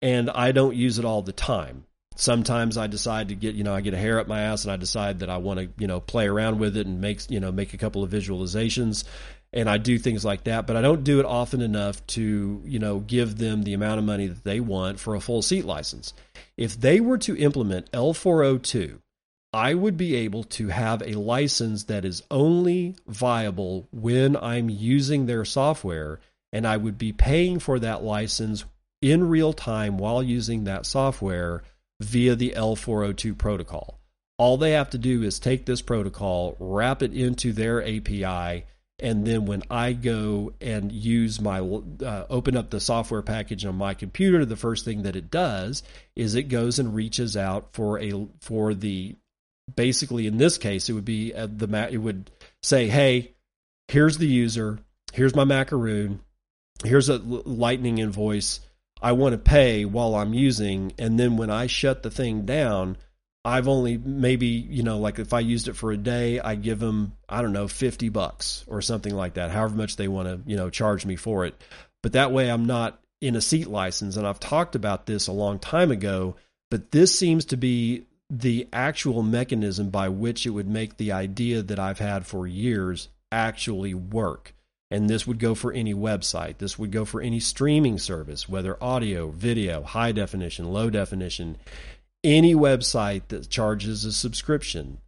and I don't use it all the time. Sometimes I decide to get, you know, I get a hair up my ass and I decide that I want to, you know, play around with it and make, you know, make a couple of visualizations and I do things like that, but I don't do it often enough to, you know, give them the amount of money that they want for a full seat license. If they were to implement L402 I would be able to have a license that is only viable when I'm using their software, and I would be paying for that license in real time while using that software via the L402 protocol. All they have to do is take this protocol, wrap it into their API, and then when I go and use my uh, open up the software package on my computer, the first thing that it does is it goes and reaches out for a for the basically in this case it would be uh, the it would say hey here's the user here's my macaroon here's a lightning invoice i want to pay while i'm using and then when i shut the thing down i've only maybe you know like if i used it for a day i give them i don't know 50 bucks or something like that however much they want to you know charge me for it but that way i'm not in a seat license and i've talked about this a long time ago but this seems to be the actual mechanism by which it would make the idea that I've had for years actually work. And this would go for any website. This would go for any streaming service, whether audio, video, high definition, low definition, any website that charges a subscription.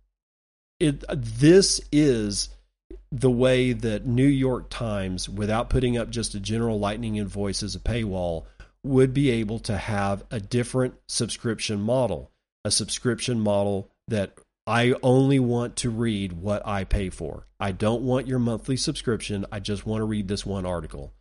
It, this is the way that New York Times, without putting up just a general lightning invoice as a paywall, would be able to have a different subscription model a subscription model that I only want to read what I pay for. I don't want your monthly subscription. I just want to read this one article.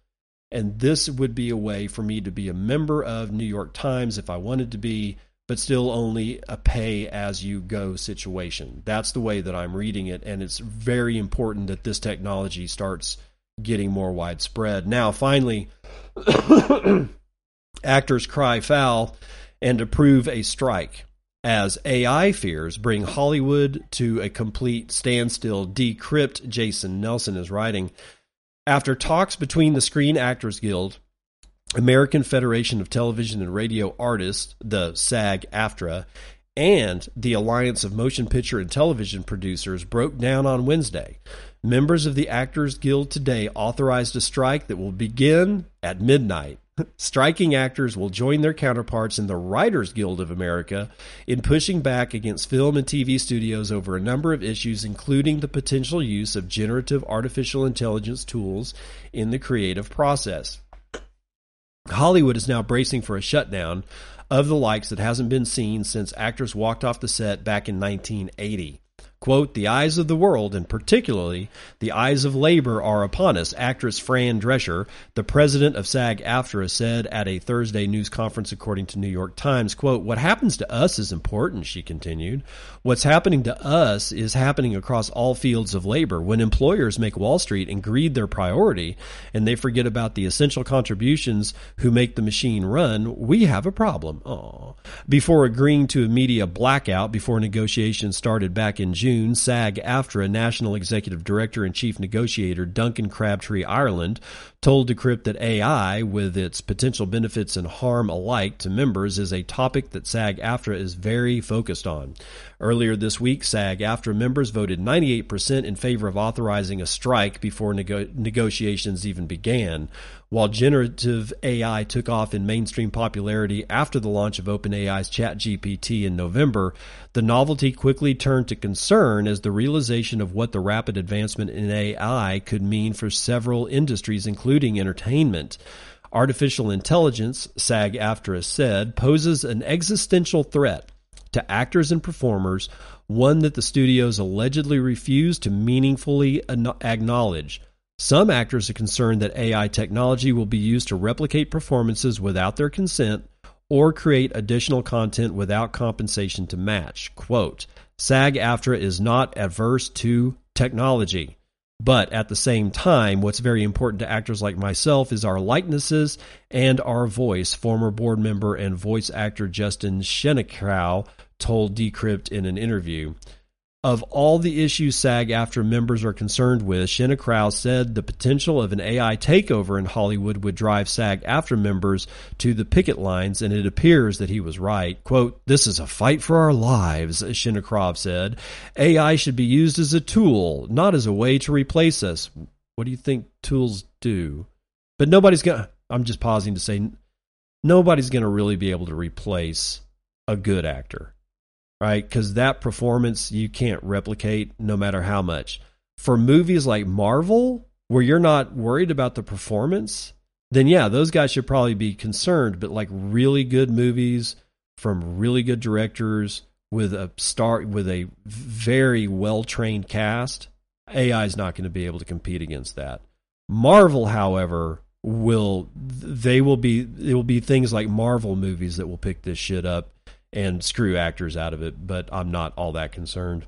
And this would be a way for me to be a member of New York Times if I wanted to be, but still only a pay as you go situation. That's the way that I'm reading it. And it's very important that this technology starts getting more widespread. Now, finally, actors cry foul and approve a strike as AI fears bring Hollywood to a complete standstill. Decrypt, Jason Nelson is writing. After talks between the Screen Actors Guild, American Federation of Television and Radio Artists, the SAG AFTRA, and the Alliance of Motion Picture and Television Producers broke down on Wednesday. Members of the Actors Guild today authorized a strike that will begin at midnight. Striking actors will join their counterparts in the Writers Guild of America in pushing back against film and TV studios over a number of issues, including the potential use of generative artificial intelligence tools in the creative process. Hollywood is now bracing for a shutdown of the likes that hasn't been seen since actors walked off the set back in 1980. Quote, the eyes of the world, and particularly the eyes of labor, are upon us, actress Fran Drescher, the president of SAG AFTRA, said at a Thursday news conference, according to New York Times. Quote, what happens to us is important, she continued. What's happening to us is happening across all fields of labor. When employers make Wall Street and greed their priority, and they forget about the essential contributions who make the machine run, we have a problem. Aww. Before agreeing to a media blackout before negotiations started back in June, SAG AFTRA National Executive Director and Chief Negotiator Duncan Crabtree Ireland told Decrypt that AI, with its potential benefits and harm alike to members, is a topic that SAG AFTRA is very focused on. Earlier this week, SAG AFTRA members voted 98% in favor of authorizing a strike before nego- negotiations even began. While generative AI took off in mainstream popularity after the launch of OpenAI's ChatGPT in November, the novelty quickly turned to concern as the realization of what the rapid advancement in AI could mean for several industries, including entertainment. Artificial intelligence, SAG AFTRA said, poses an existential threat to actors and performers, one that the studios allegedly refuse to meaningfully acknowledge. Some actors are concerned that AI technology will be used to replicate performances without their consent or create additional content without compensation to match. Quote, SAG AFTRA is not adverse to technology. But at the same time, what's very important to actors like myself is our likenesses and our voice, former board member and voice actor Justin Shenkarow told Decrypt in an interview. Of all the issues SAG AFTRA members are concerned with, Shenkarow said the potential of an AI takeover in Hollywood would drive SAG AFTRA members to the picket lines, and it appears that he was right. Quote, This is a fight for our lives, Shenkarow said. AI should be used as a tool, not as a way to replace us. What do you think tools do? But nobody's going to, I'm just pausing to say, nobody's going to really be able to replace a good actor right? Because that performance you can't replicate no matter how much. For movies like Marvel, where you're not worried about the performance, then yeah, those guys should probably be concerned. But like really good movies from really good directors with a star with a very well trained cast, AI is not going to be able to compete against that. Marvel, however, will they will be it will be things like Marvel movies that will pick this shit up and screw actors out of it, but I'm not all that concerned.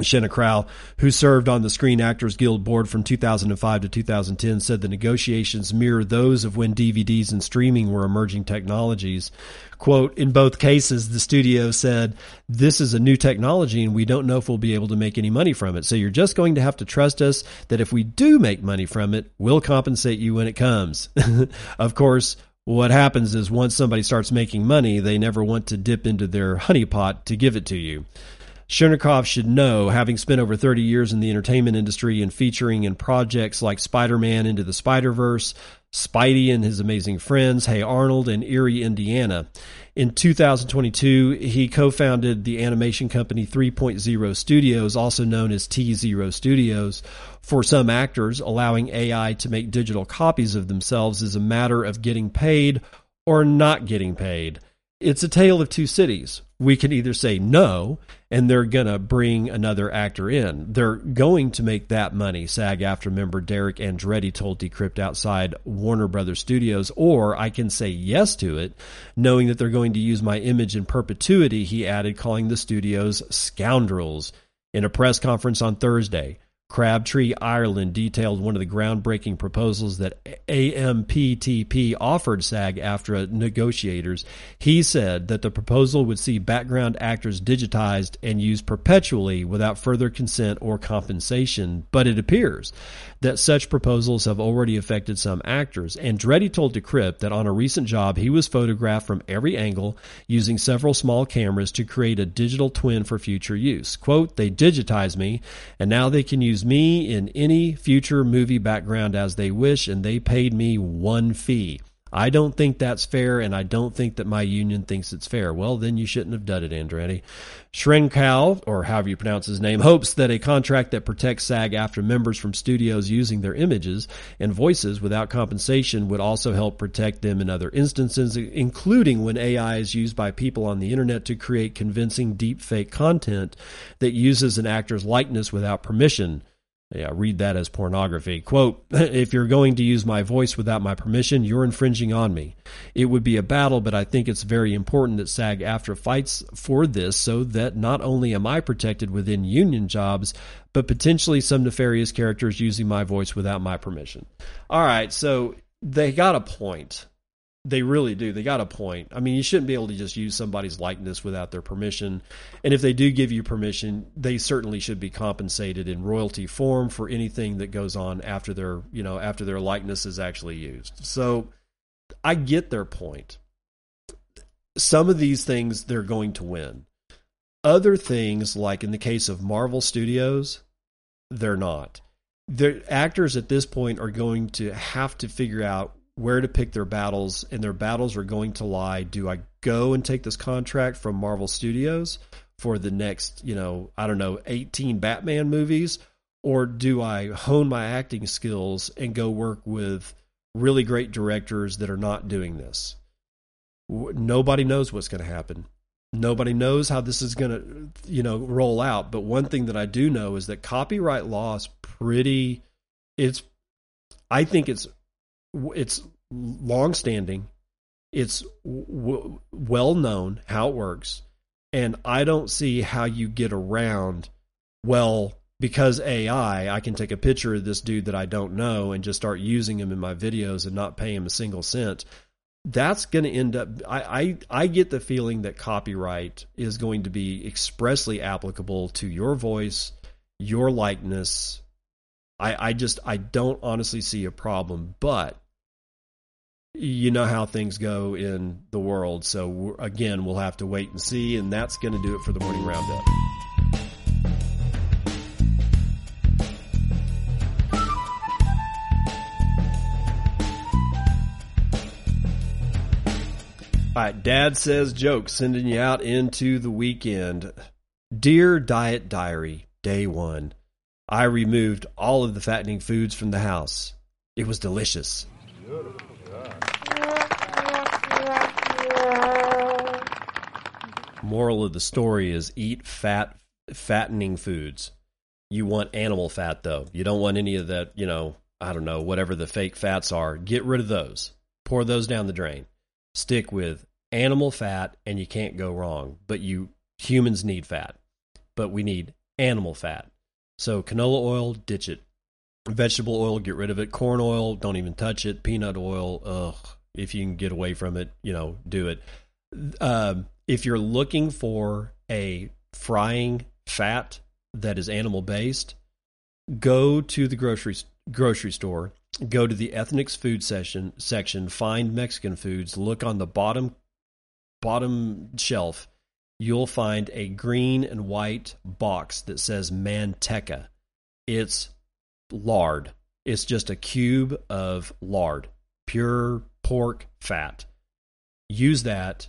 Shenkarow, who served on the Screen Actors Guild board from 2005 to 2010, said the negotiations mirror those of when DVDs and streaming were emerging technologies. Quote, in both cases, the studio said, this is a new technology and we don't know if we'll be able to make any money from it. So you're just going to have to trust us that if we do make money from it, we'll compensate you when it comes. of course, what happens is once somebody starts making money, they never want to dip into their honeypot to give it to you. Chernikov should know, having spent over 30 years in the entertainment industry and featuring in projects like Spider Man Into the Spider Verse, Spidey and His Amazing Friends, Hey Arnold, and Eerie, Indiana. In 2022, he co founded the animation company 3.0 Studios, also known as T Zero Studios. For some actors, allowing AI to make digital copies of themselves is a matter of getting paid or not getting paid. It's a tale of two cities we can either say no and they're going to bring another actor in. They're going to make that money, SAG AFTRA member Derek Andretti told Decrypt outside Warner Brothers Studios, or I can say yes to it, knowing that they're going to use my image in perpetuity, he added, calling the studios scoundrels. In a press conference on Thursday, Crabtree Ireland detailed one of the groundbreaking proposals that AMPTP offered SAG AFTRA negotiators. He said that the proposal would see background actors digitized and used perpetually without further consent or compensation, but it appears that such proposals have already affected some actors. Andretti told Decrypt that on a recent job, he was photographed from every angle using several small cameras to create a digital twin for future use. Quote, they digitized me, and now they can use me in any future movie background as they wish, and they paid me one fee. I don't think that's fair, and I don't think that my union thinks it's fair. Well, then you shouldn't have done it, Andretti. Shrenkal, or however you pronounce his name, hopes that a contract that protects SAG AFTRA members from studios using their images and voices without compensation would also help protect them in other instances, including when AI is used by people on the internet to create convincing deepfake content that uses an actor's likeness without permission. Yeah, read that as pornography. Quote, if you're going to use my voice without my permission, you're infringing on me. It would be a battle, but I think it's very important that SAG AFTRA fights for this so that not only am I protected within union jobs, but potentially some nefarious characters using my voice without my permission. All right, so they got a point. They really do. They got a point. I mean, you shouldn't be able to just use somebody's likeness without their permission. And if they do give you permission, they certainly should be compensated in royalty form for anything that goes on after their, you know, after their likeness is actually used. So I get their point. Some of these things they're going to win. Other things, like in the case of Marvel Studios, they're not. The actors at this point are going to have to figure out where to pick their battles, and their battles are going to lie. Do I go and take this contract from Marvel Studios for the next, you know, I don't know, 18 Batman movies? Or do I hone my acting skills and go work with really great directors that are not doing this? Nobody knows what's going to happen. Nobody knows how this is going to, you know, roll out. But one thing that I do know is that copyright law is pretty. It's, I think it's it's long standing. It's w- well known how it works. And I don't see how you get around, well, because AI, I can take a picture of this dude that I don't know and just start using him in my videos and not pay him a single cent. That's going to end up. I, I I get the feeling that copyright is going to be expressly applicable to your voice, your likeness. I I just I don't honestly see a problem, but you know how things go in the world. So again, we'll have to wait and see, and that's going to do it for the morning roundup. All right, Dad says jokes, sending you out into the weekend. Dear Diet Diary, day one. I removed all of the fattening foods from the house. It was delicious. Beautiful. Moral of the story is eat fat, fattening foods. You want animal fat though. You don't want any of that, you know, I don't know, whatever the fake fats are. Get rid of those. Pour those down the drain. Stick with animal fat and you can't go wrong. But you humans need fat. But we need animal fat. So canola oil, ditch it. Vegetable oil, get rid of it. Corn oil, don't even touch it. Peanut oil, ugh. If you can get away from it, you know, do it. Um, if you're looking for a frying fat that is animal based, go to the grocery grocery store, go to the ethnics food section section, find Mexican foods, look on the bottom bottom shelf, you'll find a green and white box that says manteca. It's lard. It's just a cube of lard, pure pork fat. Use that